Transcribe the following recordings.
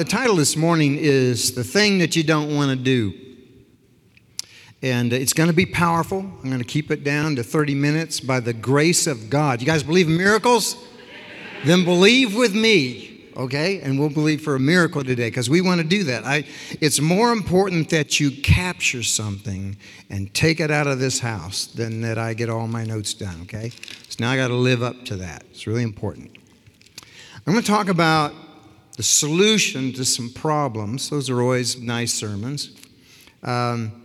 The title this morning is The Thing That You Don't Want to Do. And it's going to be powerful. I'm going to keep it down to 30 minutes by the grace of God. You guys believe in miracles? Then believe with me, okay? And we'll believe for a miracle today because we want to do that. I, it's more important that you capture something and take it out of this house than that I get all my notes done, okay? So now I got to live up to that. It's really important. I'm going to talk about the solution to some problems. Those are always nice sermons. Um,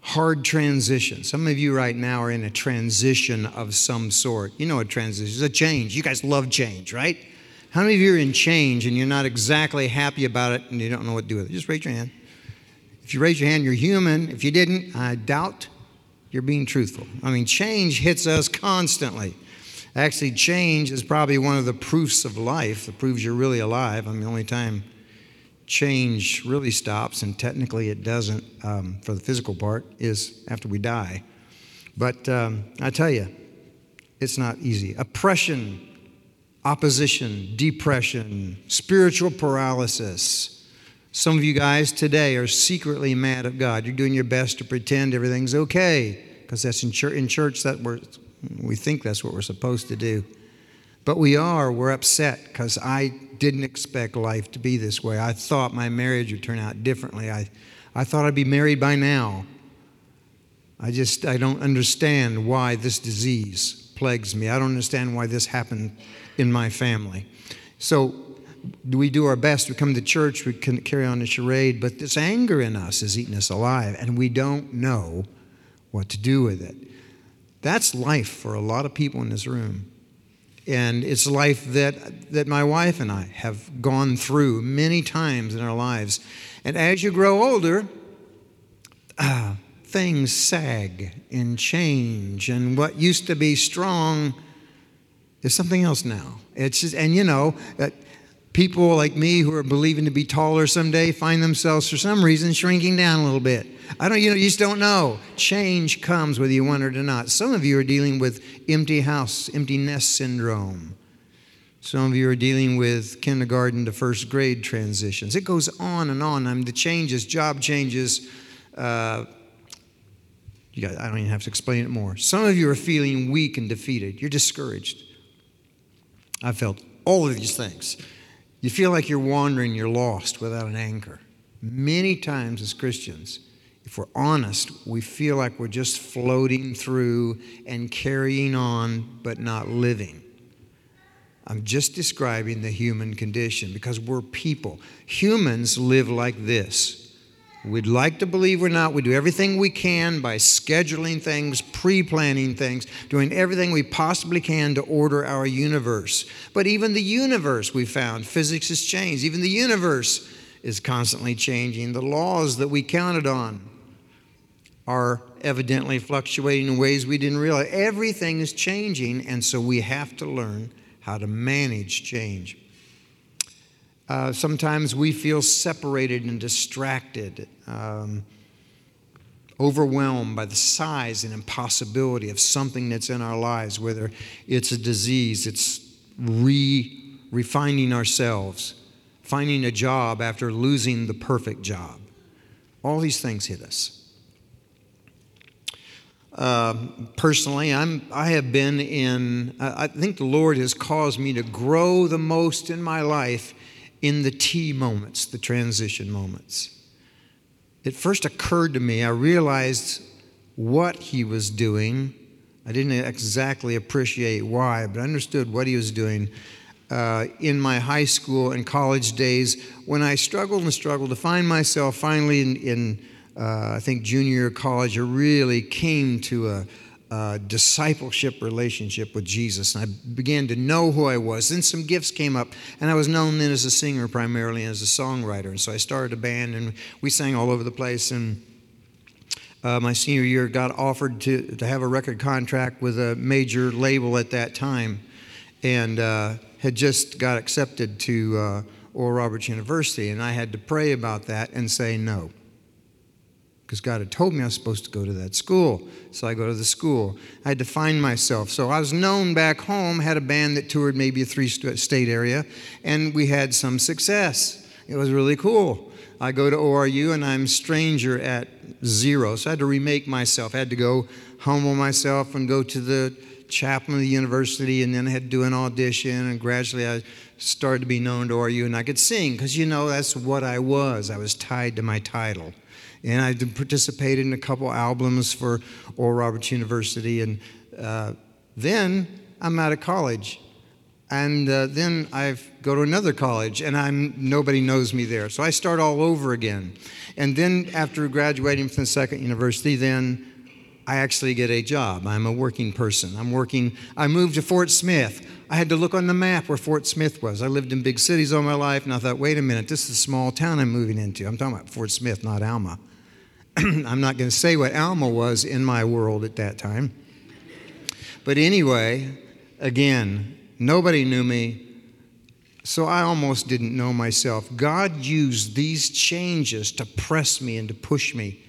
hard transition. Some of you right now are in a transition of some sort. You know a transition is a change. You guys love change, right? How many of you are in change and you're not exactly happy about it and you don't know what to do with it? Just raise your hand. If you raise your hand, you're human. If you didn't, I doubt you're being truthful. I mean, change hits us constantly. Actually, change is probably one of the proofs of life that proves you're really alive. I mean, the only time change really stops, and technically it doesn't um, for the physical part, is after we die. But um, I tell you, it's not easy. Oppression, opposition, depression, spiritual paralysis. Some of you guys today are secretly mad at God. You're doing your best to pretend everything's okay because that's in church. In church, that we're we think that's what we're supposed to do. But we are, we're upset because I didn't expect life to be this way. I thought my marriage would turn out differently. I, I thought I'd be married by now. I just, I don't understand why this disease plagues me. I don't understand why this happened in my family. So we do our best. We come to church, we can carry on a charade, but this anger in us is eating us alive, and we don't know what to do with it. That's life for a lot of people in this room. And it's life that, that my wife and I have gone through many times in our lives. And as you grow older, uh, things sag and change, and what used to be strong is something else now. It's just, and you know, that people like me who are believing to be taller someday find themselves for some reason shrinking down a little bit. I don't, you know, you just don't know. Change comes whether you want it or not. Some of you are dealing with empty house, empty nest syndrome. Some of you are dealing with kindergarten to first grade transitions. It goes on and on. I mean, the changes, job changes. Uh, got, I don't even have to explain it more. Some of you are feeling weak and defeated. You're discouraged. I felt all of these things. You feel like you're wandering, you're lost without an anchor. Many times as Christians, if we're honest, we feel like we're just floating through and carrying on, but not living. I'm just describing the human condition because we're people. Humans live like this. We'd like to believe we're not. We do everything we can by scheduling things, pre planning things, doing everything we possibly can to order our universe. But even the universe, we found, physics has changed. Even the universe is constantly changing. The laws that we counted on are evidently fluctuating in ways we didn't realize. Everything is changing, and so we have to learn how to manage change. Uh, sometimes we feel separated and distracted, um, overwhelmed by the size and impossibility of something that's in our lives, whether it's a disease, it's re refining ourselves, finding a job after losing the perfect job. All these things hit us. Uh, personally, I'm, I have been in, I think the Lord has caused me to grow the most in my life in the T moments, the transition moments. It first occurred to me, I realized what He was doing. I didn't exactly appreciate why, but I understood what He was doing. Uh, in my high school and college days, when I struggled and struggled to find myself finally in, in uh, I think junior year of college, I really came to a, a, discipleship relationship with Jesus. And I began to know who I was. Then some gifts came up, and I was known then as a singer primarily and as a songwriter. And so I started a band, and we sang all over the place. And uh, my senior year, got offered to, to have a record contract with a major label at that time, and uh, had just got accepted to uh, Oral Roberts University. And I had to pray about that and say no because God had told me I was supposed to go to that school. So I go to the school. I had to find myself. So I was known back home, had a band that toured maybe a three state area, and we had some success. It was really cool. I go to ORU and I'm stranger at zero. So I had to remake myself. I had to go humble myself and go to the chaplain of the university, and then I had to do an audition, and gradually I started to be known to ORU, and I could sing because you know that's what I was. I was tied to my title. And I participated in a couple albums for Oral Roberts University, and uh, then I'm out of college. And uh, then I go to another college, and I'm nobody knows me there. So I start all over again. And then after graduating from the second university, then I actually get a job. I'm a working person. I'm working. I moved to Fort Smith. I had to look on the map where Fort Smith was. I lived in big cities all my life, and I thought, wait a minute, this is a small town I'm moving into. I'm talking about Fort Smith, not Alma. I'm not going to say what Alma was in my world at that time. But anyway, again, Nobody knew me, so I almost didn't know myself. God used these changes to press me and to push me,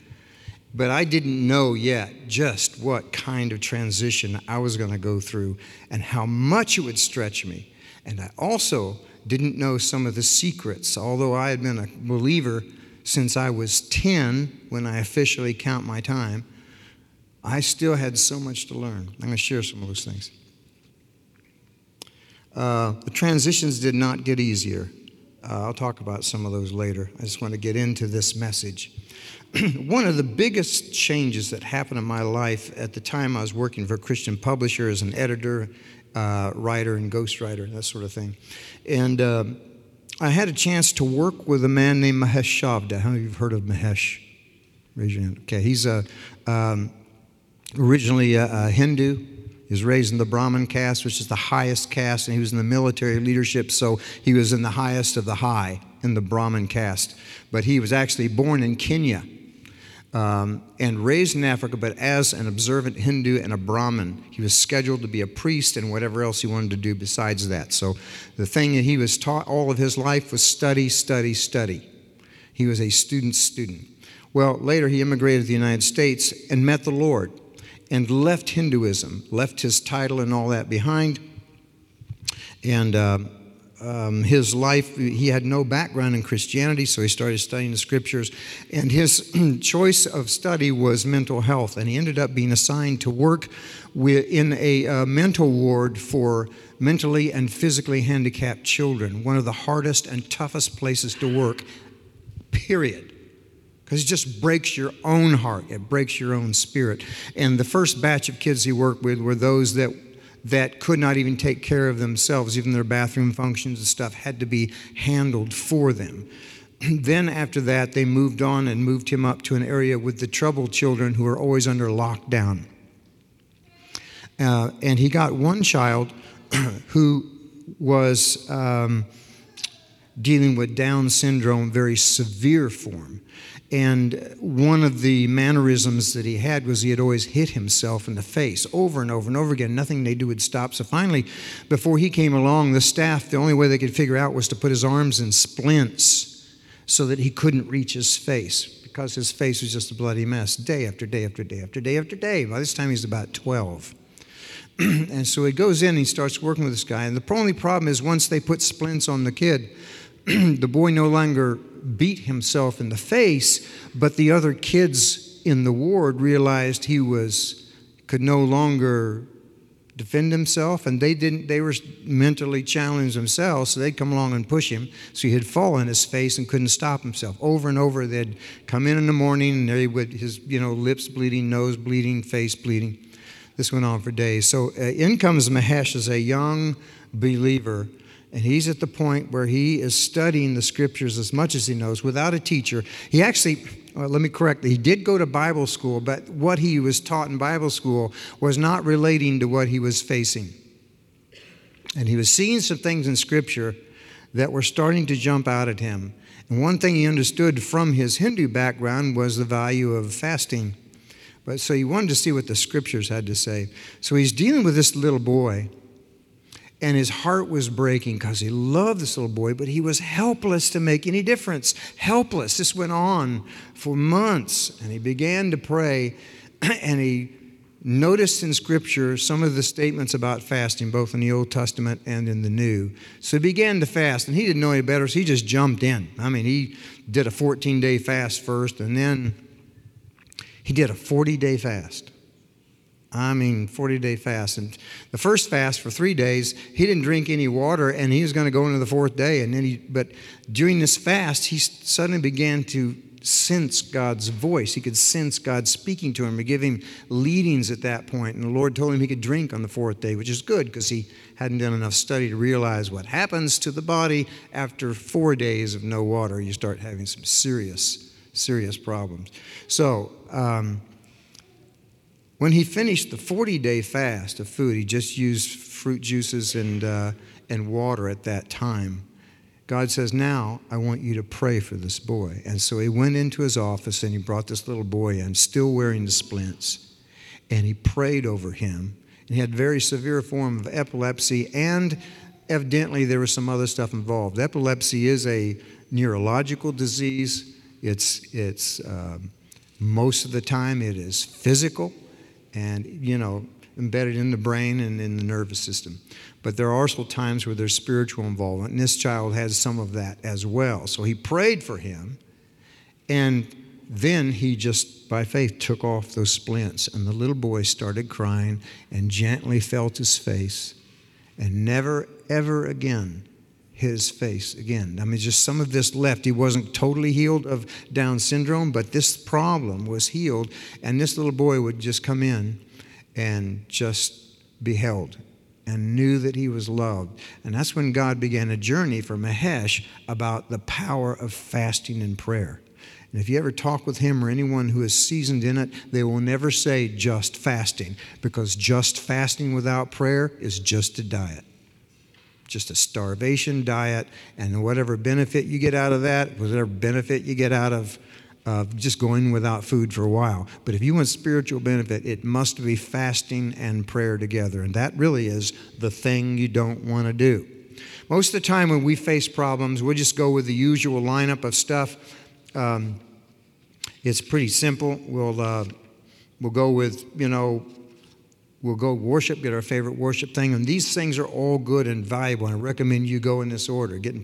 but I didn't know yet just what kind of transition I was going to go through and how much it would stretch me. And I also didn't know some of the secrets, although I had been a believer since I was 10 when I officially count my time. I still had so much to learn. I'm going to share some of those things. Uh, the transitions did not get easier. Uh, I'll talk about some of those later. I just want to get into this message. One of the biggest changes that happened in my life at the time I was working for a Christian publisher as an editor, uh, writer, and ghostwriter, that sort of thing. And uh, I had a chance to work with a man named Mahesh Chavda. How many of you have heard of Mahesh? Raise your hand. Okay, he's a, um, originally a, a Hindu he was raised in the Brahmin caste, which is the highest caste, and he was in the military leadership, so he was in the highest of the high in the Brahmin caste. But he was actually born in Kenya um, and raised in Africa, but as an observant Hindu and a Brahmin. He was scheduled to be a priest and whatever else he wanted to do besides that. So the thing that he was taught all of his life was study, study, study. He was a student student. Well, later he immigrated to the United States and met the Lord and left Hinduism, left his title and all that behind. And uh, um, his life, he had no background in Christianity, so he started studying the scriptures. And his choice of study was mental health, and he ended up being assigned to work with, in a uh, mental ward for mentally and physically handicapped children, one of the hardest and toughest places to work, period because it just breaks your own heart it breaks your own spirit and the first batch of kids he worked with were those that that could not even take care of themselves. Even their bathroom functions and stuff had to be handled for them. Then after that they moved on and moved him up to an area with the troubled children who are always under lockdown. Uh, and he got one child who was um, dealing with down syndrome very severe form and one of the mannerisms that he had was he had always hit himself in the face over and over and over again. Nothing they do would stop. So finally, before he came along, the staff, the only way they could figure out was to put his arms in splints so that he couldn't reach his face because his face was just a bloody mess day after day after day after day after day. By this time, he's about 12. and so he goes in and he starts working with this guy. And the only problem is once they put splints on the kid, the boy no longer beat himself in the face, but the other kids in the ward realized he was could no longer defend himself and they didn't they were mentally challenged themselves so they'd come along and push him. So he had fallen his face and couldn't stop himself. Over and over they'd come in in the morning and they would his you know lips bleeding nose bleeding face bleeding. This went on for days. So uh, in comes mahesh as a young believer and he's at the point where he is studying the scriptures as much as he knows without a teacher. He actually, well, let me correct, he did go to Bible school, but what he was taught in Bible school was not relating to what he was facing. And he was seeing some things in scripture that were starting to jump out at him. And one thing he understood from his Hindu background was the value of fasting. But so he wanted to see what the scriptures had to say. So he's dealing with this little boy and his heart was breaking because he loved this little boy, but he was helpless to make any difference. Helpless. This went on for months, and he began to pray, and he noticed in Scripture some of the statements about fasting, both in the Old Testament and in the New. So he began to fast, and he didn't know any better, so he just jumped in. I mean, he did a 14 day fast first, and then he did a 40 day fast. I mean, 40 day fast. And the first fast for three days, he didn't drink any water, and he was going to go into the fourth day. And then he, but during this fast, he suddenly began to sense God's voice. He could sense God speaking to him and give him leadings at that point. And the Lord told him he could drink on the fourth day, which is good because he hadn't done enough study to realize what happens to the body after four days of no water. You start having some serious, serious problems. So, um, when he finished the 40 day fast of food, he just used fruit juices and, uh, and water at that time. God says, Now I want you to pray for this boy. And so he went into his office and he brought this little boy in, still wearing the splints, and he prayed over him. And he had a very severe form of epilepsy, and evidently there was some other stuff involved. Epilepsy is a neurological disease, it's, it's uh, most of the time it is physical and, you know, embedded in the brain and in the nervous system. But there are also times where there's spiritual involvement, and this child has some of that as well. So he prayed for him, and then he just, by faith, took off those splints, and the little boy started crying and gently felt his face, and never, ever again his face again. I mean, just some of this left. He wasn't totally healed of Down syndrome, but this problem was healed, and this little boy would just come in and just be held and knew that he was loved. And that's when God began a journey for Mahesh about the power of fasting and prayer. And if you ever talk with him or anyone who is seasoned in it, they will never say just fasting, because just fasting without prayer is just a diet. Just a starvation diet, and whatever benefit you get out of that, whatever benefit you get out of of just going without food for a while. But if you want spiritual benefit, it must be fasting and prayer together. And that really is the thing you don't want to do. Most of the time when we face problems, we'll just go with the usual lineup of stuff. Um, it's pretty simple. We'll, uh, we'll go with, you know, we'll go worship, get our favorite worship thing. And these things are all good and valuable. And I recommend you go in this order. Get,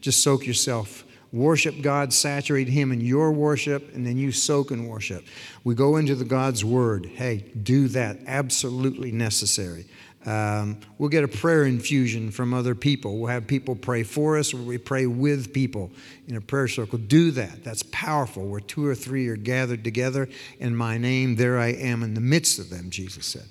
just soak yourself worship God, saturate Him in your worship, and then you soak in worship. We go into the God's Word. Hey, do that. Absolutely necessary. Um, we'll get a prayer infusion from other people. We'll have people pray for us, or we pray with people in a prayer circle. Do that. That's powerful. Where two or three are gathered together in my name, there I am in the midst of them, Jesus said.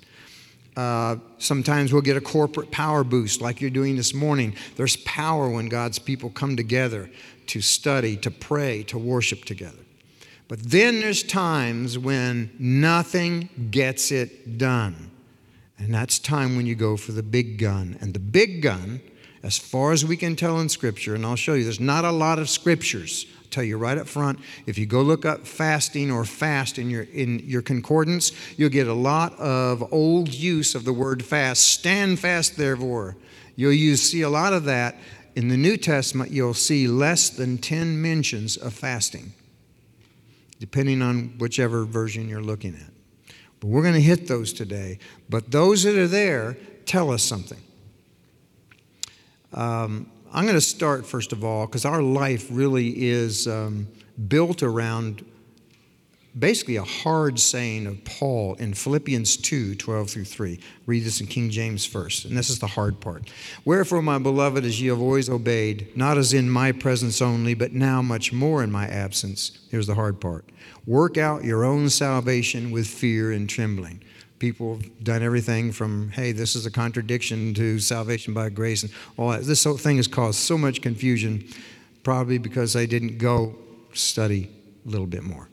Uh, sometimes we'll get a corporate power boost like you're doing this morning. There's power when God's people come together to study, to pray, to worship together. But then there's times when nothing gets it done. And that's time when you go for the big gun. And the big gun, as far as we can tell in Scripture, and I'll show you, there's not a lot of scriptures. Tell you right up front, if you go look up fasting or fast in your, in your concordance, you'll get a lot of old use of the word fast. Stand fast, therefore. You'll use, see a lot of that in the New Testament, you'll see less than 10 mentions of fasting, depending on whichever version you're looking at. But we're going to hit those today. But those that are there tell us something. Um, I'm going to start, first of all, because our life really is um, built around basically a hard saying of Paul in Philippians 2 12 through 3. Read this in King James first, and this is the hard part. Wherefore, my beloved, as ye have always obeyed, not as in my presence only, but now much more in my absence. Here's the hard part work out your own salvation with fear and trembling. People have done everything from, hey, this is a contradiction to salvation by grace and all that. This whole thing has caused so much confusion, probably because they didn't go study a little bit more.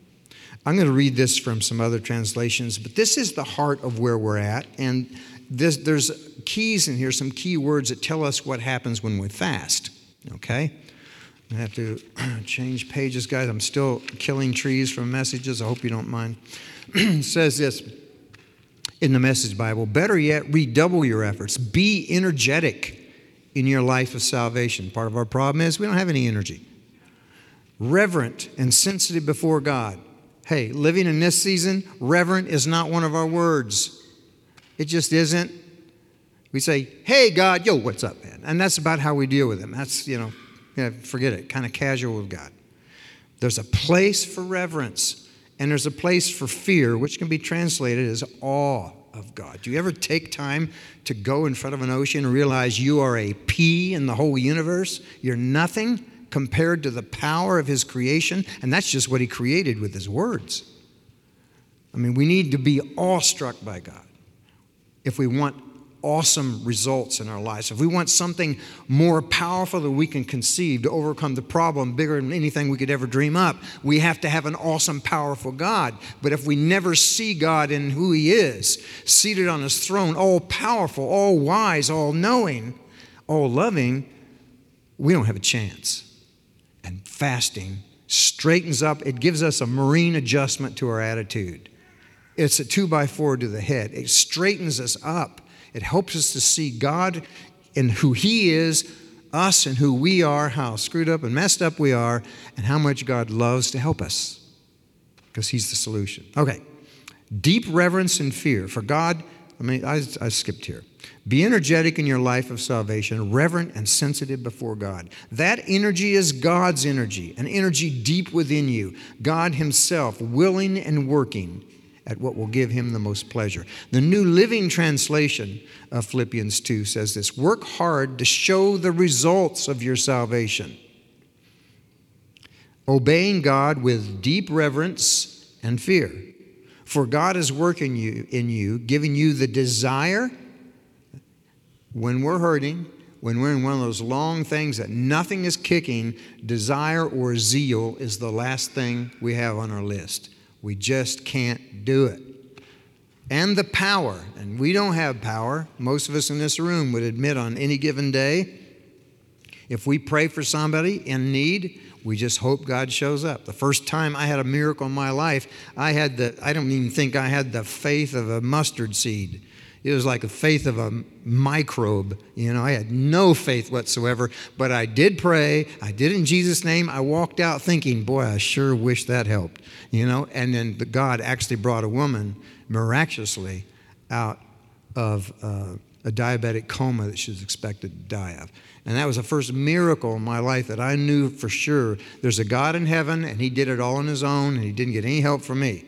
I'm going to read this from some other translations, but this is the heart of where we're at. And this, there's keys in here, some key words that tell us what happens when we fast. Okay? I have to change pages, guys. I'm still killing trees from messages. I hope you don't mind. says this in the Message Bible Better yet, redouble your efforts. Be energetic in your life of salvation. Part of our problem is we don't have any energy. Reverent and sensitive before God Hey, living in this season, reverent is not one of our words. It just isn't. We say, hey, God, yo, what's up, man? And that's about how we deal with Him. That's, you know, yeah, forget it, kind of casual with God. There's a place for reverence, and there's a place for fear, which can be translated as awe of God. Do you ever take time to go in front of an ocean and realize you are a pea in the whole universe? You're nothing compared to the power of His creation, and that's just what He created with His words. I mean, we need to be awestruck by God if we want awesome results in our lives, if we want something more powerful that we can conceive to overcome the problem bigger than anything we could ever dream up, we have to have an awesome, powerful God. But if we never see God in who He is, seated on His throne, all powerful, all wise, all knowing, all loving, we don't have a chance. And fasting straightens up, it gives us a marine adjustment to our attitude. It's a two by four to the head. It straightens us up it helps us to see God and who He is, us and who we are, how screwed up and messed up we are, and how much God loves to help us because He's the solution. Okay. Deep reverence and fear for God. I mean, I, I skipped here. Be energetic in your life of salvation, reverent and sensitive before God. That energy is God's energy, an energy deep within you. God Himself willing and working at what will give him the most pleasure. The New Living Translation of Philippians 2 says this Work hard to show the results of your salvation, obeying God with deep reverence and fear. For God is working you, in you, giving you the desire when we're hurting, when we're in one of those long things that nothing is kicking, desire or zeal is the last thing we have on our list. We just can't do it. And the power, and we don't have power. Most of us in this room would admit on any given day, if we pray for somebody in need, we just hope God shows up. The first time I had a miracle in my life, I had the I don't even think I had the faith of a mustard seed. It was like the faith of a microbe. You know, I had no faith whatsoever, but I did pray. I did in Jesus' name. I walked out thinking, boy, I sure wish that helped. You know, and then God actually brought a woman miraculously out of uh, a diabetic coma that she was expected to die of. And that was the first miracle in my life that I knew for sure there's a God in heaven and He did it all on His own and He didn't get any help from me.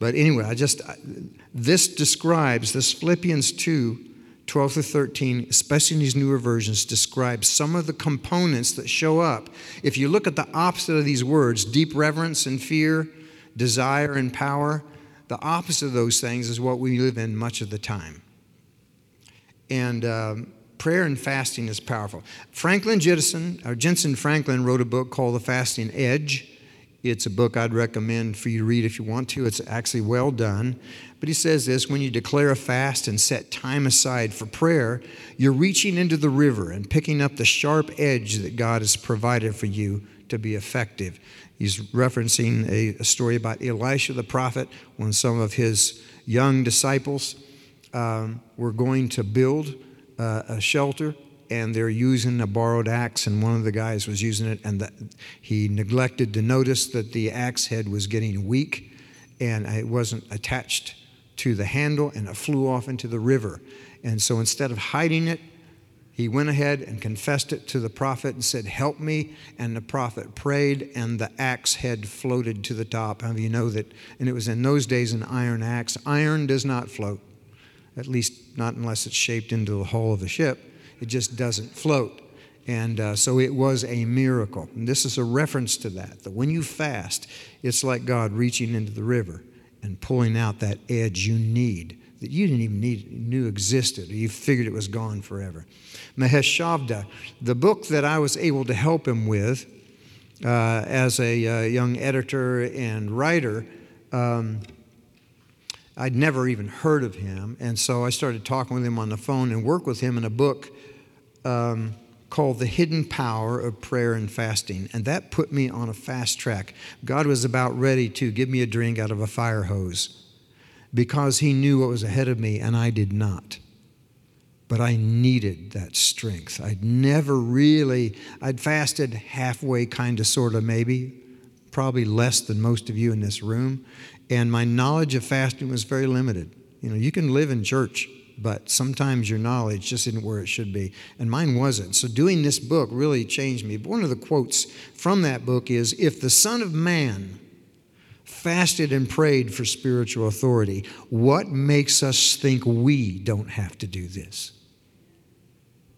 But anyway, I just, this describes, this Philippians 2 12 to 13, especially in these newer versions, describes some of the components that show up. If you look at the opposite of these words, deep reverence and fear, desire and power, the opposite of those things is what we live in much of the time. And um, prayer and fasting is powerful. Franklin Jensen, or Jentezen Franklin, wrote a book called The Fasting Edge. It's a book I'd recommend for you to read if you want to. It's actually well done. But he says this when you declare a fast and set time aside for prayer, you're reaching into the river and picking up the sharp edge that God has provided for you to be effective. He's referencing a, a story about Elisha the prophet when some of his young disciples um, were going to build uh, a shelter and they're using a borrowed axe, and one of the guys was using it, and the, he neglected to notice that the axe head was getting weak and it wasn't attached to the handle, and it flew off into the river. And so instead of hiding it, he went ahead and confessed it to the prophet and said, Help me. And the prophet prayed, and the axe head floated to the top. How do you know that? And it was in those days an iron axe. Iron does not float, at least not unless it's shaped into the hull of a ship it just doesn't float. And uh, so it was a miracle. And this is a reference to that. That when you fast, it's like God reaching into the river and pulling out that edge you need that you didn't even need, knew existed. You figured it was gone forever. Mahesh Chavda, the book that I was able to help him with uh, as a uh, young editor and writer, um, I'd never even heard of him. And so I started talking with him on the phone and work with him in a book um, called The Hidden Power of Prayer and Fasting. And that put me on a fast track. God was about ready to give me a drink out of a fire hose because He knew what was ahead of me, and I did not. But I needed that strength. I'd never really, I'd fasted halfway, kind of, sort of, maybe, probably less than most of you in this room, and my knowledge of fasting was very limited. You know, you can live in church, but sometimes your knowledge just isn't where it should be, and mine wasn't. So doing this book really changed me. But one of the quotes from that book is If the Son of Man fasted and prayed for spiritual authority, what makes us think we don't have to do this?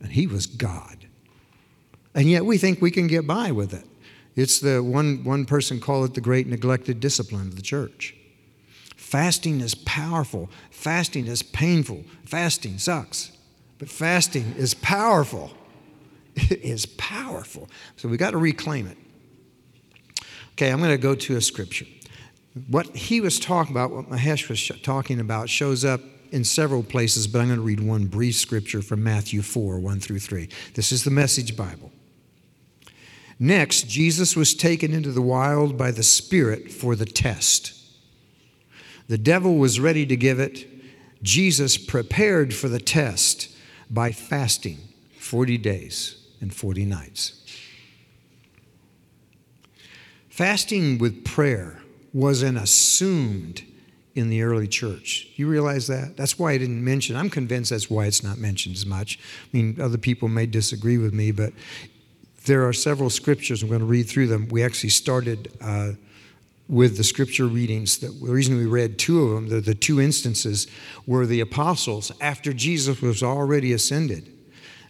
And he was God. And yet we think we can get by with it. It's the one, one person called it the great neglected discipline of the church. Fasting is powerful. Fasting is painful. Fasting sucks. But fasting is powerful. It is powerful. So we got to reclaim it. Okay, I'm going to go to a scripture. What he was talking about, what Mahesh was talking about, shows up in several places, but I'm going to read one brief scripture from Matthew 4 1 through 3. This is the Message Bible. Next, Jesus was taken into the wild by the Spirit for the test. The devil was ready to give it. Jesus prepared for the test by fasting 40 days and 40 nights. Fasting with prayer was an assumed in the early church. You realize that? That's why I didn't mention. I'm convinced that's why it's not mentioned as much. I mean, other people may disagree with me, but there are several scriptures. I'm going to read through them. We actually started uh, with the scripture readings. The reason we read two of them, the, the two instances, were the apostles after Jesus was already ascended,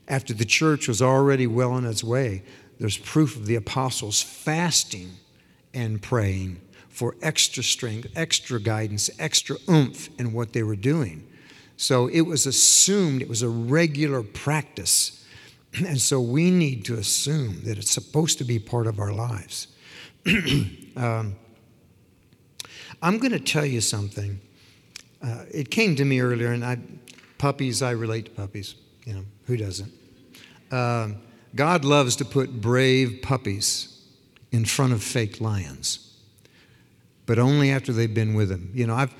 after the church was already well on its way. There's proof of the apostles fasting and praying for extra strength, extra guidance, extra oomph in what they were doing. So it was assumed, it was a regular practice And so we need to assume that it's supposed to be part of our lives. um, I'm going to tell you something. Uh, it came to me earlier, and I, puppies, I relate to puppies. You know, who doesn't? Um, God loves to put brave puppies in front of fake lions, but only after they've been with him. You know, I've,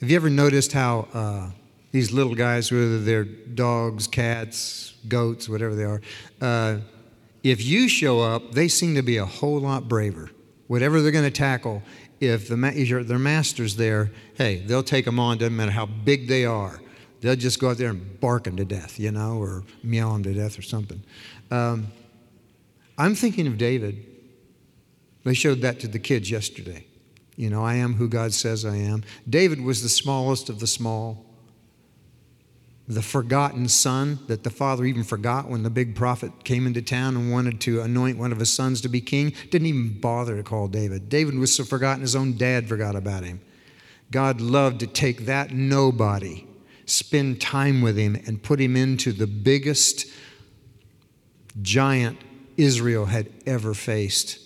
have you ever noticed how uh, these little guys, whether they're dogs, cats, goats, whatever they are, uh, if you show up, they seem to be a whole lot braver. Whatever they're going to tackle, if, the, their master's there, hey, they'll take them on, doesn't matter how big they are. They'll just go out there and bark them to death, you know, or meow them to death or something. Um, I'm thinking of David. They showed that to the kids yesterday. You know, I am who God says I am. David was the smallest of the small the forgotten son that the father even forgot when the big prophet came into town and wanted to anoint one of his sons to be king, didn't even bother to call David. David was so forgotten, his own dad forgot about him. God loved to take that nobody, spend time with him, and put him into the biggest giant Israel had ever faced.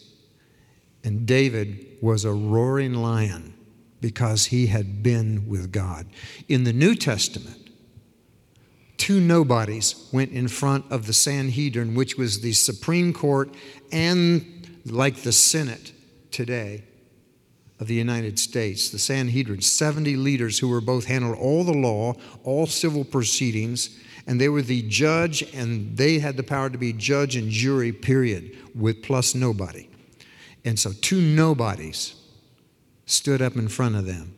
And David was a roaring lion because he had been with God. In the New Testament, two nobodies went in front of the Sanhedrin, which was the Supreme Court and like the Senate today of the United States, the Sanhedrin, 70 leaders who were both handled all the law, all civil proceedings, and they were the judge, and they had the power to be judge and jury, period, with plus nobody. And so two nobodies stood up in front of them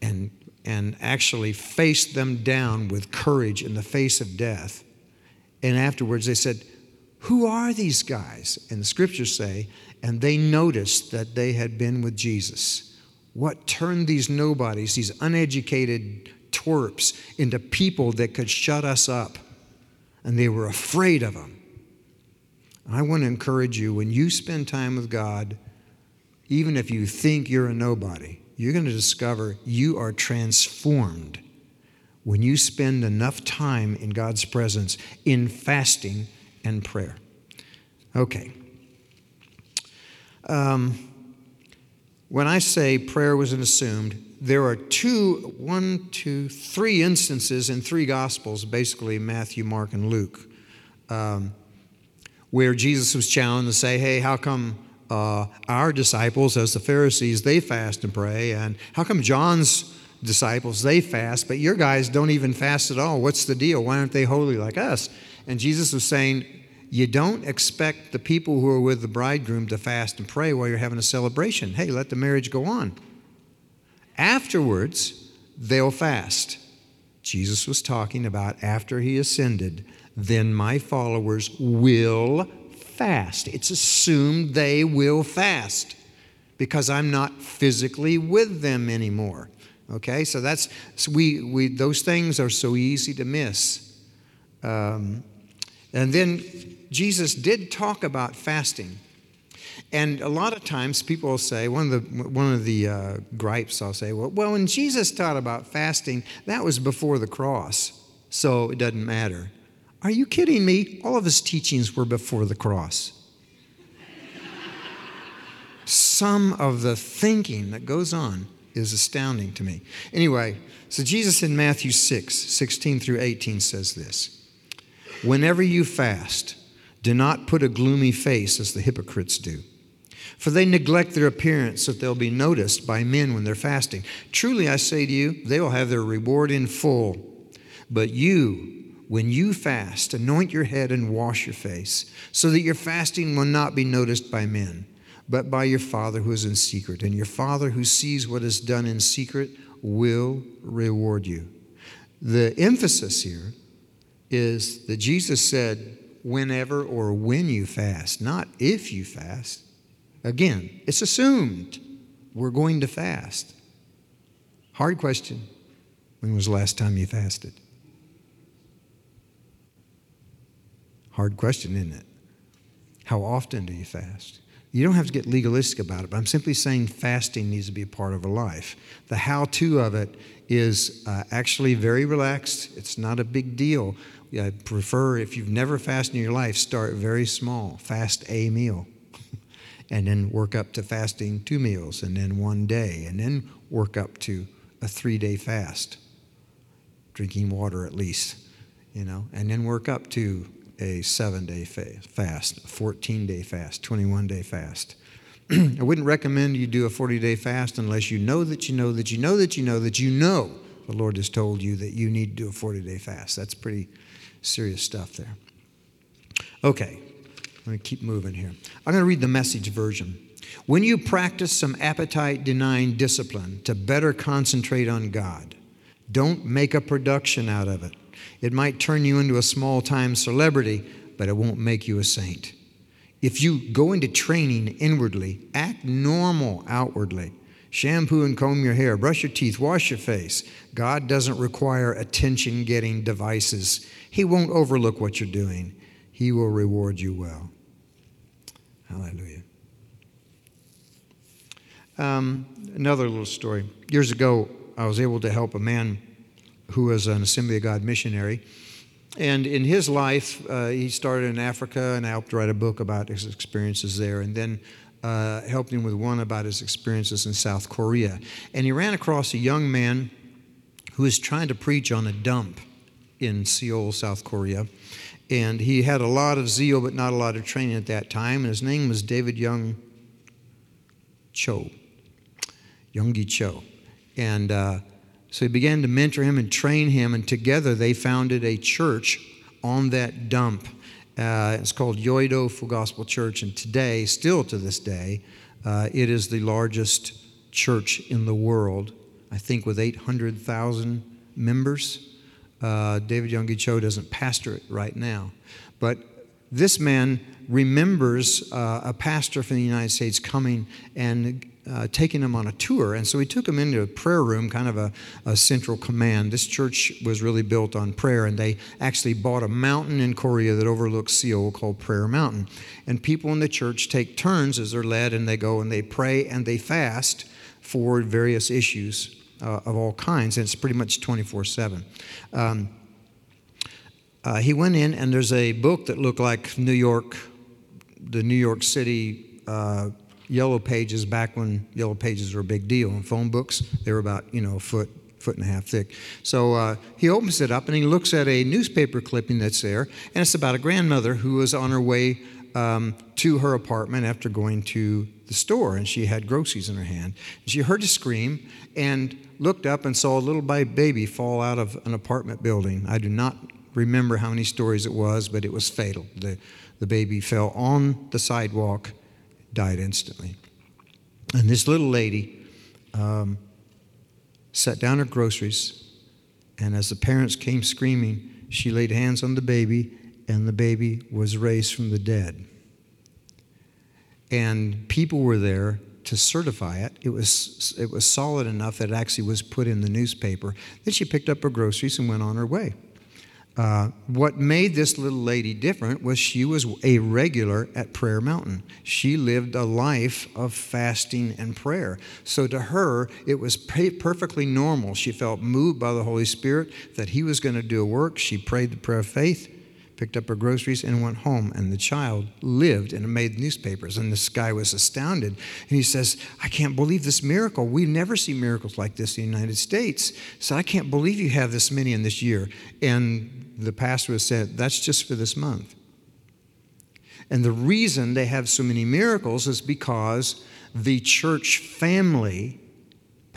and and actually faced them down with courage in the face of death. And afterwards they said, Who are these guys? And the scriptures say, and they noticed that they had been with Jesus. What turned these nobodies, these uneducated twerps, into people that could shut us up? And they were afraid of them. I want to encourage you when you spend time with God, even if you think you're a nobody, you're going to discover you are transformed when you spend enough time in God's presence in fasting and prayer. Okay. Um, when I say prayer wasn't assumed, there are two, one, two, three instances in three Gospels, basically Matthew, Mark, and Luke, um, where Jesus was challenged to say, hey, how come uh, our disciples, as the Pharisees, they fast and pray. And how come John's disciples, they fast, but your guys don't even fast at all? What's the deal? Why aren't they holy like us? And Jesus was saying, you don't expect the people who are with the bridegroom to fast and pray while you're having a celebration. Hey, let the marriage go on. Afterwards, they'll fast. Jesus was talking about after he ascended, then my followers will fast. It's assumed they will fast because I'm not physically with them anymore. Okay, so that's so we, we those things are so easy to miss. Um, and then Jesus did talk about fasting. And a lot of times people will say, one of the, one of the uh, gripes I'll say, well, well, when Jesus taught about fasting, that was before the cross, so it doesn't matter. Are you kidding me? All of his teachings were before the cross. Some of the thinking that goes on is astounding to me. Anyway, so Jesus in Matthew 6, 16 through 18 says this Whenever you fast, do not put a gloomy face as the hypocrites do. For they neglect their appearance that they'll be noticed by men when they're fasting. Truly, I say to you, they will have their reward in full. But you, when you fast, anoint your head and wash your face, so that your fasting will not be noticed by men, but by your Father who is in secret. And your Father who sees what is done in secret will reward you. The emphasis here is that Jesus said, whenever or when you fast, not if you fast. Again, it's assumed we're going to fast. Hard question. When was the last time you fasted? Hard question, isn't it? How often do you fast? You don't have to get legalistic about it, but I'm simply saying fasting needs to be a part of a life. The how to of it is uh, actually very relaxed, it's not a big deal. I prefer, if you've never fasted in your life, start very small. Fast a meal. and then work up to fasting two meals, and then one day, and then work up to a three day fast. Drinking water at least, you know, and then work up to a seven day fast, a 14 day fast, 21 day fast. I wouldn't recommend you do a 40 day fast unless you know that you know that you know that you know that you know the Lord has told you that you need to do a 40 day fast. That's pretty serious stuff there. Okay, I'm going to keep moving here. I'm going to read the message version. When you practice some appetite denying discipline to better concentrate on God, don't make a production out of it. It might turn you into a small time celebrity, but it won't make you a saint. If you go into training inwardly, act normal outwardly. Shampoo and comb your hair, brush your teeth, wash your face. God doesn't require attention getting devices. He won't overlook what you're doing, He will reward you well. Hallelujah. Um, another little story. Years ago, I was able to help a man who was an Assembly of God missionary. And in his life, uh, he started in Africa, and I helped write a book about his experiences there. And then uh, helped him with one about his experiences in South Korea. And he ran across a young man who was trying to preach on a dump in Seoul, South Korea. And he had a lot of zeal, but not a lot of training at that time. And his name was David Young Cho, Yonggi Cho. And uh, so he began to mentor him and train him, and together they founded a church on that dump. Uh, it's called Yoido Full Gospel Church, and today, still to this day, uh, it is the largest church in the world, I think with 800,000 members. Uh, David Yonggi Cho doesn't pastor it right now. But this man remembers uh, a pastor from the United States coming and uh, taking him on a tour. And so he took him into a prayer room, kind of a, a, central command. This church was really built on prayer, and they actually bought a mountain in Korea that overlooks Seoul called Prayer Mountain. And people in the church take turns as they're led, and they go and they pray and they fast for various issues uh, of all kinds, and it's pretty much 24 7. Um, uh, he went in, and there's a book that looked like New York, the New York City uh, yellow pages back when yellow pages were a big deal. In phone books, they were about, you know, a foot, foot and a half thick. So uh, he opens it up and he looks at a newspaper clipping that's there, and it's about a grandmother who was on her way um, to her apartment after going to the store, and she had groceries in her hand. And she heard a scream and looked up and saw a little baby fall out of an apartment building. I do not remember how many stories it was, but it was fatal. The, The baby fell on the sidewalk, died instantly. And this little lady um, set down her groceries, and as the parents came screaming, she laid hands on the baby, and the baby was raised from the dead. And people were there to certify it. It was, it was solid enough that it actually was put in the newspaper. Then she picked up her groceries and went on her way. Uh, what made this little lady different was she was a regular at Prayer Mountain. She lived a life of fasting and prayer. So to her, it was perfectly normal. She felt moved by the Holy Spirit that He was going to do a work. She prayed the prayer of faith picked up her groceries, and went home. And the child lived and made newspapers. And this guy was astounded. And he says, I can't believe this miracle. We never see miracles like this in the United States. So I can't believe you have this many in this year. And the pastor said, That's just for this month. And the reason they have so many miracles is because the church family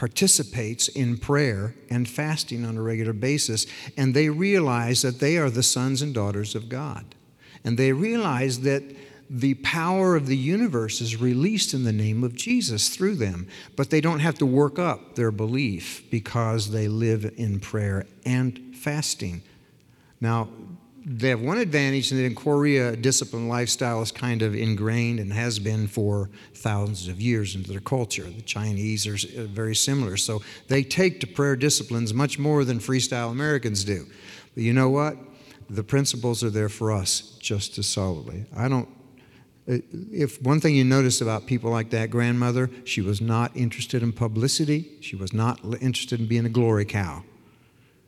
participates in prayer and fasting on a regular basis, and they realize that they are the sons and daughters of God. And they realize that the power of the universe is released in the name of Jesus through them, but they don't have to work up their belief because they live in prayer and fasting. Now, they have one advantage that in Korea, disciplined lifestyle is kind of ingrained and has been for thousands of years into their culture. The Chinese are uh, very similar. So they take to prayer disciplines much more than freestyle Americans do. But you know what? The principles are there for us just as solidly. I don't. Uh, if one thing you notice about people like that grandmother, she was not interested in publicity. She was not interested in being a glory cow.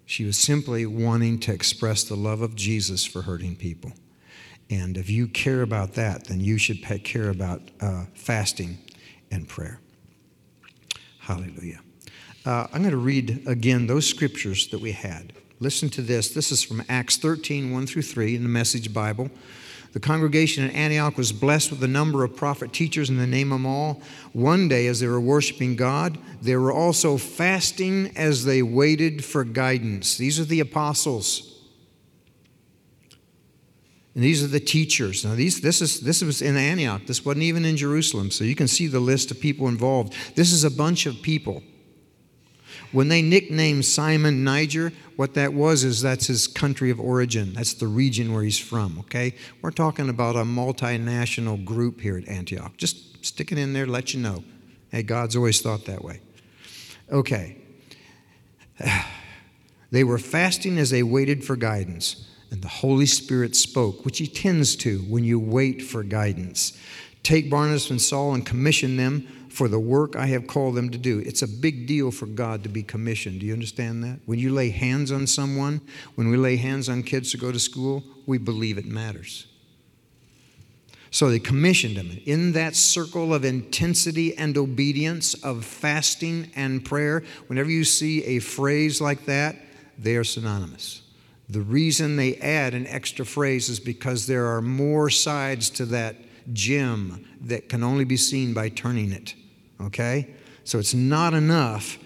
She was simply wanting to express the love of Jesus for hurting people. And if you care about that, then you should care about uh, fasting and prayer. Hallelujah. Uh, I'm going to read again those scriptures that we had. Listen to this. This is from Acts 13, 1 through 3 in the Message Bible. The congregation in Antioch was blessed with a number of prophet teachers, and they name of them all. One day, as they were worshiping God, they were also fasting as they waited for guidance. These are the apostles. And these are the teachers. Now, these, this, is, this was in Antioch. This wasn't even in Jerusalem. So you can see the list of people involved. This is a bunch of people. When they nicknamed Simon Niger, what that was is that's his country of origin. That's the region where he's from, okay? We're talking about a multinational group here at Antioch. Just stick it in there, to let you know. Hey, God's always thought that way. Okay. They were fasting as they waited for guidance, and the Holy Spirit spoke, which He tends to when you wait for guidance. Take Barnabas and Saul and commission them for the work I have called them to do. It's a big deal for God to be commissioned. Do you understand that? When you lay hands on someone, when we lay hands on kids to go to school, we believe it matters. So they commissioned him. In that circle of intensity and obedience, of fasting and prayer, whenever you see a phrase like that, they are synonymous. The reason they add an extra phrase is because there are more sides to that gem that can only be seen by turning it. Okay? So it's not enough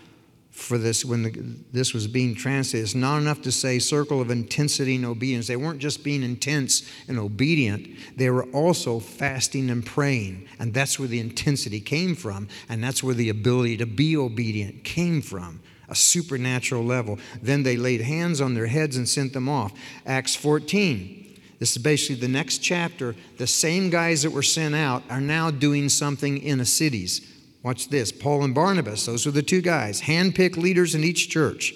for this when the, this was being translated. It's not enough to say circle of intensity and obedience. They weren't just being intense and obedient, they were also fasting and praying. And that's where the intensity came from. And that's where the ability to be obedient came from a supernatural level. Then they laid hands on their heads and sent them off. Acts 14. This is basically the next chapter. The same guys that were sent out are now doing something in the cities. Watch this Paul and Barnabas, those were the two guys, handpicked leaders in each church.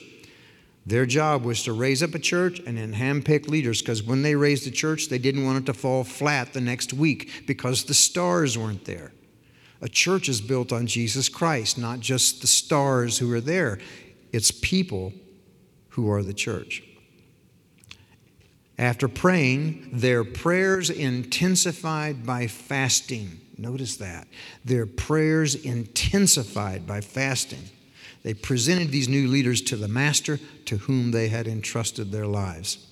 Their job was to raise up a church and then handpick leaders because when they raised the church, they didn't want it to fall flat the next week because the stars weren't there. A church is built on Jesus Christ, not just the stars who are there. It's people who are the church. After praying, their prayers intensified by fasting. Notice that. Their prayers intensified by fasting. They presented these new leaders to the master to whom they had entrusted their lives.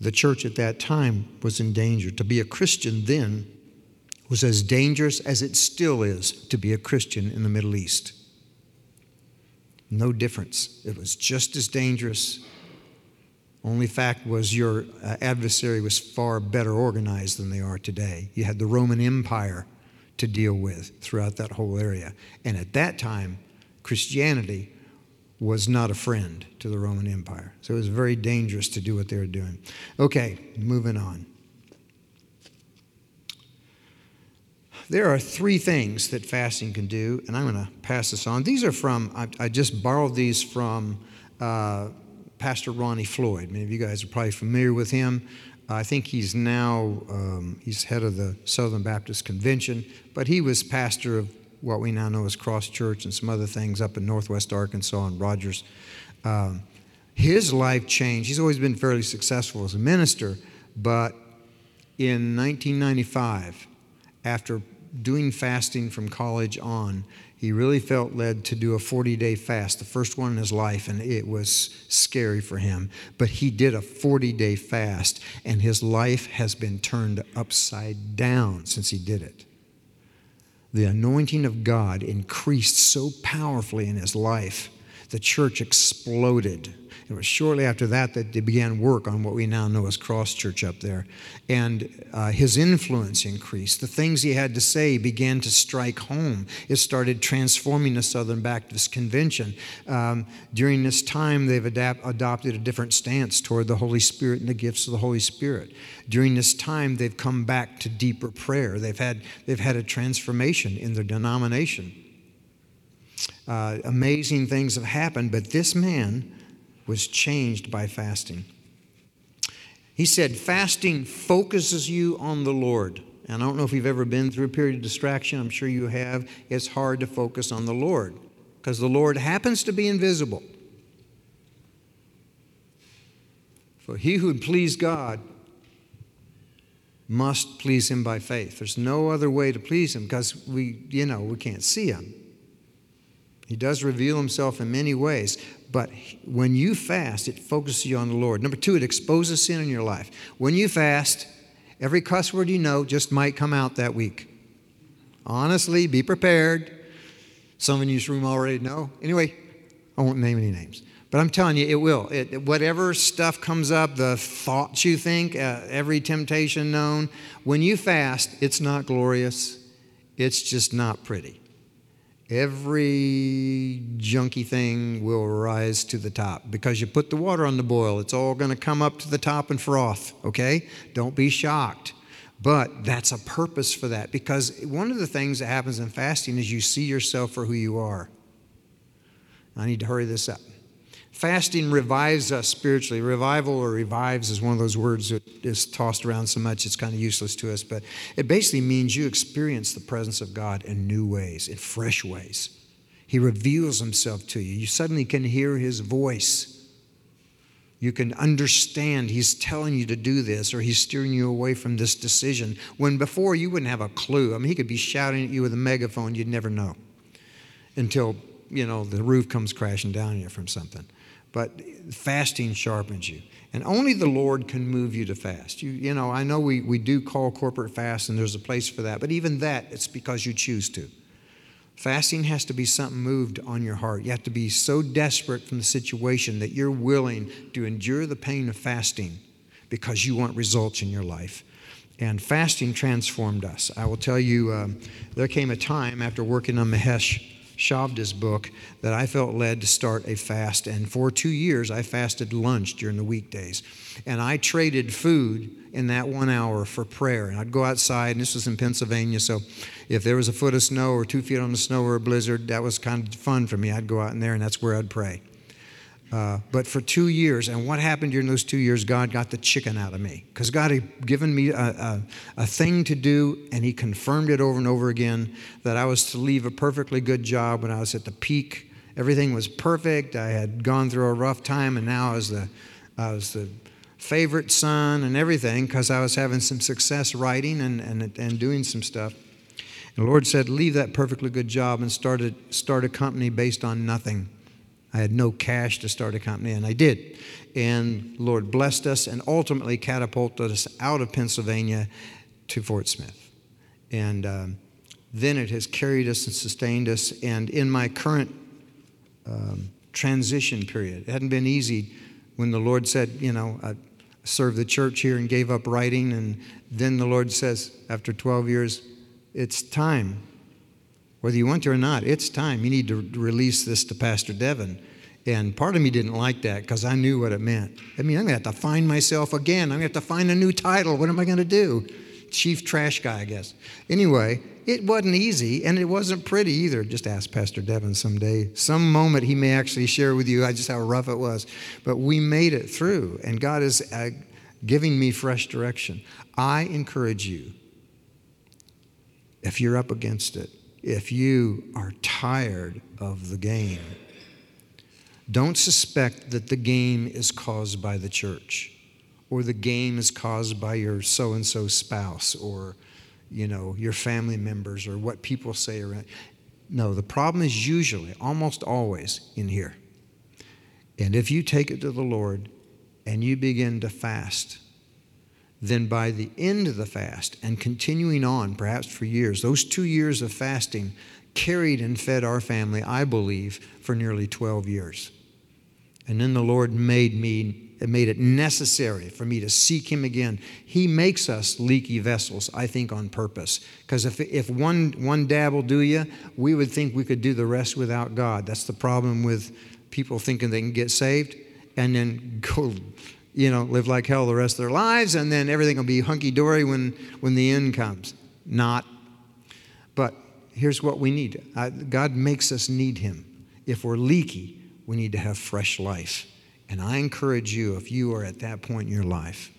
The church at that time was in danger. To be a Christian then was as dangerous as it still is to be a Christian in the Middle East. No difference. It was just as dangerous Only fact was your uh, adversary was far better organized than they are today. You had the Roman Empire to deal with throughout that whole area. And at that time, Christianity was not a friend to the Roman Empire. So it was very dangerous to do what they were doing. Okay, moving on. There are three things that fasting can do, and I'm going to pass this on. These are from, I, I just borrowed these from uh, Pastor Ronnie Floyd. Many of you guys are probably familiar with him. I think he's now um, he's head of the Southern Baptist Convention, but he was pastor of what we now know as Cross Church and some other things up in Northwest Arkansas and Rogers. Um, his life changed. He's always been fairly successful as a minister, but in 1995, after doing fasting from college on, he really felt led to do a 40 day fast, the first one in his life, and it was scary for him. But he did a 40 day fast, and his life has been turned upside down since he did it. The anointing of God increased so powerfully in his life, the church exploded it was shortly after that that they began work on what we now know as Cross Church up there. And uh, his influence increased. The things he had to say began to strike home. It started transforming the Southern Baptist Convention. Um, during this time, they've adapt, adopted a different stance toward the Holy Spirit and the gifts of the Holy Spirit. During this time, they've come back to deeper prayer. They've had, they've had a transformation in their denomination. Uh, amazing things have happened, but this man was changed by fasting. He said, Fasting focuses you on the Lord. And I don't know if you've ever been through a period of distraction. I'm sure you have. It's hard to focus on the Lord because the Lord happens to be invisible. For he who would please God must please him by faith. There's no other way to please him because we, you know, we can't see him. He does reveal himself in many ways, but when you fast, it focuses you on the Lord. Number two, it exposes sin in your life. When you fast, every cuss word you know just might come out that week. Honestly, be prepared. Some in this room already know. Anyway, I won't name any names. But I'm telling you, it will. It, whatever stuff comes up, the thoughts you think, uh, every temptation known, when you fast, it's not glorious. It's just not pretty every junky thing will rise to the top because you put the water on the boil. It's all going to come up to the top and froth, okay? Don't be shocked. But that's a purpose for that because one of the things that happens in fasting is you see yourself for who you are. I need to hurry this up. Fasting revives us spiritually. Revival or revives is one of those words that is tossed around so much it's kind of useless to us, but it basically means you experience the presence of God in new ways, in fresh ways. He reveals himself to you. You suddenly can hear his voice. You can understand he's telling you to do this or he's steering you away from this decision when before you wouldn't have a clue. I mean, he could be shouting at you with a megaphone, you'd never know until, you know, the roof comes crashing down on you from something but fasting sharpens you. And only the Lord can move you to fast. You, you know, I know we, we do call corporate fast and there's a place for that, but even that, it's because you choose to. Fasting has to be something moved on your heart. You have to be so desperate from the situation that you're willing to endure the pain of fasting because you want results in your life. And fasting transformed us. I will tell you, um, there came a time after working on Mahesh Chavda's book that I felt led to start a fast. And for two years, I fasted lunch during the weekdays. And I traded food in that one hour for prayer. And I'd go outside, and this was in Pennsylvania, so if there was a foot of snow or two feet on the snow or a blizzard, that was kind of fun for me. I'd go out in there, and that's where I'd pray. Uh, but for two years, and what happened during those two years? God got the chicken out of me because God had given me a, a, a, thing to do, and He confirmed it over and over again that I was to leave a perfectly good job when I was at the peak. Everything was perfect. I had gone through a rough time, and now I was the, I was the favorite son and everything because I was having some success writing and, and, and doing some stuff. And the Lord said, Leave that perfectly good job and start a, start a company based on nothing. I had no cash to start a company, and I did. And Lord blessed us and ultimately catapulted us out of Pennsylvania to Fort Smith. And um, then it has carried us and sustained us. And in my current um, transition period, it hadn't been easy when the Lord said, you know, I served the church here and gave up writing, and then the Lord says, after 12 years, it's time. Whether you want to or not, it's time. You need to release this to Pastor Devin. And part of me didn't like that because I knew what it meant. I mean, I'm going to have to find myself again. I'm going to have to find a new title. What am I going to do? Chief trash guy, I guess. Anyway, it wasn't easy and it wasn't pretty either. Just ask Pastor Devin someday. Some moment he may actually share with you just how rough it was. But we made it through, and God is uh, giving me fresh direction. I encourage you, if you're up against it, if you are tired of the game, don't suspect that the game is caused by the church or the game is caused by your so and so spouse or you know your family members or what people say around. No the problem is usually almost always in here. And if you take it to the lord and you begin to fast then by the end of the fast and continuing on perhaps for years those two years of fasting carried and fed our family i believe for nearly 12 years and then the Lord made me made it necessary for me to seek him again. He makes us leaky vessels, I think, on purpose. Because if, if one, one dab will do you, we would think we could do the rest without God. That's the problem with people thinking they can get saved and then go, you know, live like hell the rest of their lives, and then everything will be hunky dory when, when the end comes. Not. But here's what we need God makes us need him. If we're leaky, we need to have fresh life. And I encourage you, if you are at that point in your life,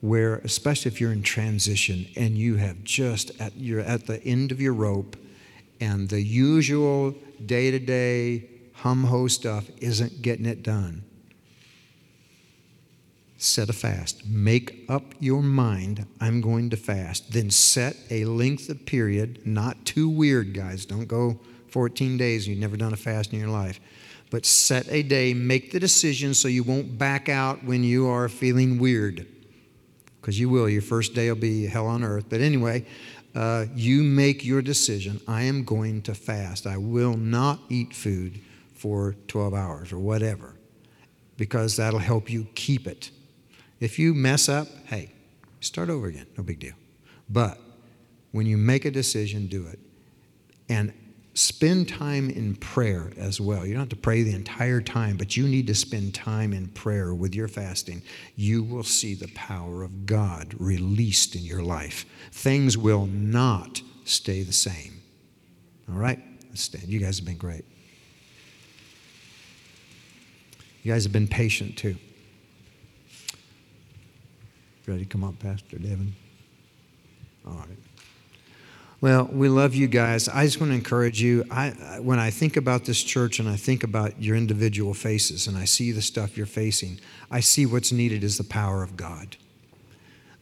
where, especially if you're in transition and you have just at, you're at the end of your rope and the usual day to day hum ho stuff isn't getting it done, set a fast. Make up your mind, I'm going to fast. Then set a length of period, not too weird, guys. Don't go 14 days, you've never done a fast in your life. But set a day, make the decision so you won't back out when you are feeling weird. Because you will. Your first day will be hell on earth. But anyway, uh, you make your decision. I am going to fast. I will not eat food for 12 hours or whatever, because that'll help you keep it. If you mess up, hey, start over again. No big deal. But when you make a decision, do it. And spend time in prayer as well. You don't have to pray the entire time, but you need to spend time in prayer with your fasting. You will see the power of God released in your life. Things will not stay the same. All right? Let's stand. You guys have been great. You guys have been patient too. Ready to come up, Pastor Devin? All right. Well, we love you guys. I just want to encourage you. I, when I think about this church and I think about your individual faces and I see the stuff you're facing, I see what's needed is the power of God,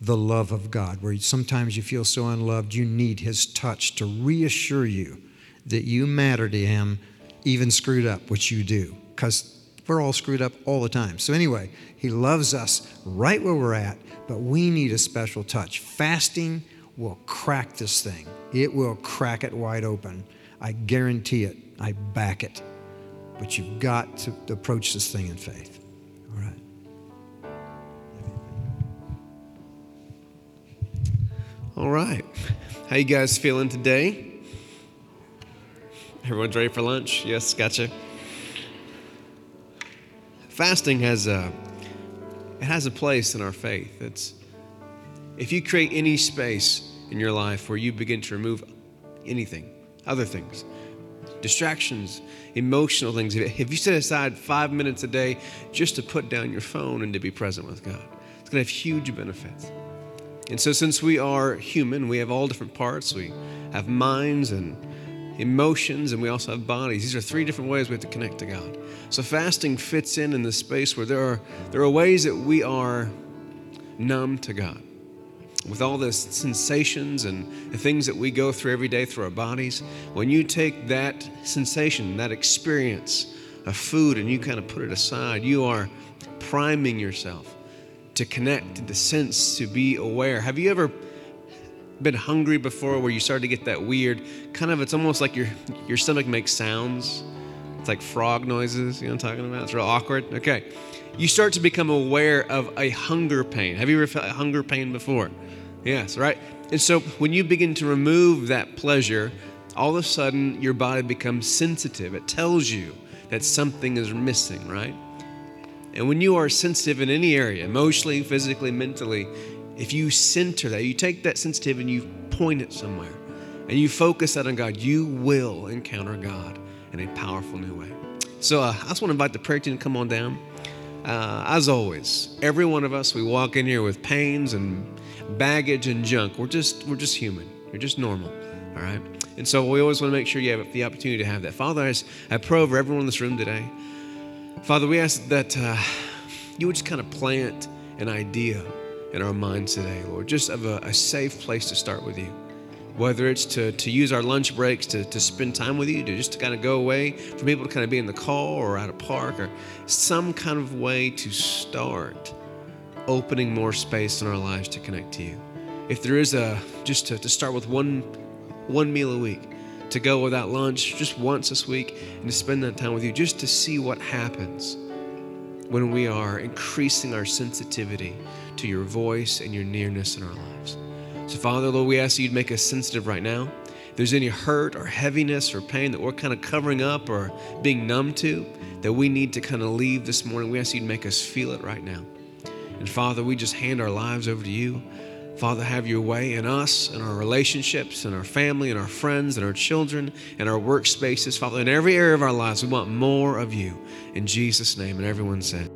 the love of God, where sometimes you feel so unloved, you need His touch to reassure you that you matter to Him, even screwed up, which you do, because we're all screwed up all the time. So, anyway, He loves us right where we're at, but we need a special touch. Fasting will crack this thing. It will crack it wide open. I guarantee it. I back it. But you've got to approach this thing in faith. All right. All right. How you guys feeling today? Everyone's ready for lunch? Yes, gotcha. Fasting has a it has a place in our faith. It's if you create any space in your life where you begin to remove anything, other things, distractions, emotional things, if you set aside five minutes a day just to put down your phone and to be present with God, it's going to have huge benefits. And so, since we are human, we have all different parts. We have minds and emotions, and we also have bodies. These are three different ways we have to connect to God. So, fasting fits in in the space where there are, there are ways that we are numb to God with all the sensations and the things that we go through every day through our bodies, when you take that sensation, that experience of food, and you kind of put it aside, you are priming yourself to connect, to sense, to be aware. Have you ever been hungry before where you start to get that weird kind of it's almost like your your stomach makes sounds It's like frog noises, you know what I'm talking about? It's real awkward. Okay. You start to become aware of a hunger pain. Have you ever felt a hunger pain before? Yes, right? And so when you begin to remove that pleasure, all of a sudden your body becomes sensitive. It tells you that something is missing, right? And when you are sensitive in any area, emotionally, physically, mentally, if you center that, you take that sensitivity and you point it somewhere, and you focus that on God, you will encounter God in a powerful new way. So uh, I just want to invite the prayer team to come on down. Uh, as always, every one of us, we walk in here with pains and baggage and junk. We're just we're just human. We're just normal. All right. And so we always want to make sure you have the opportunity to have that. Father, I, I pray over everyone in this room today. Father, we ask that uh, you would just kind of plant an idea in our minds today, Lord, just of a, a safe place to start with you whether it's to, to use our lunch breaks to, to spend time with you, to just to kind of go away, for people to kind of be in the car or at a park, or some kind of way to start opening more space in our lives to connect to you. If there is a, just to, to start with one, one meal a week, to go without lunch just once this week, and to spend that time with you, just to see what happens when we are increasing our sensitivity to your voice and your nearness in our lives. So, Father, Lord, we ask that you'd make us sensitive right now. If there's any hurt or heaviness or pain that we're kind of covering up or being numb to, that we need to kind of leave this morning, we ask you to make us feel it right now. And Father, we just hand our lives over to you. Father, have your way in us and our relationships and our family and our friends and our children and our workspaces. Father, in every area of our lives, we want more of you. In Jesus' name. And everyone said,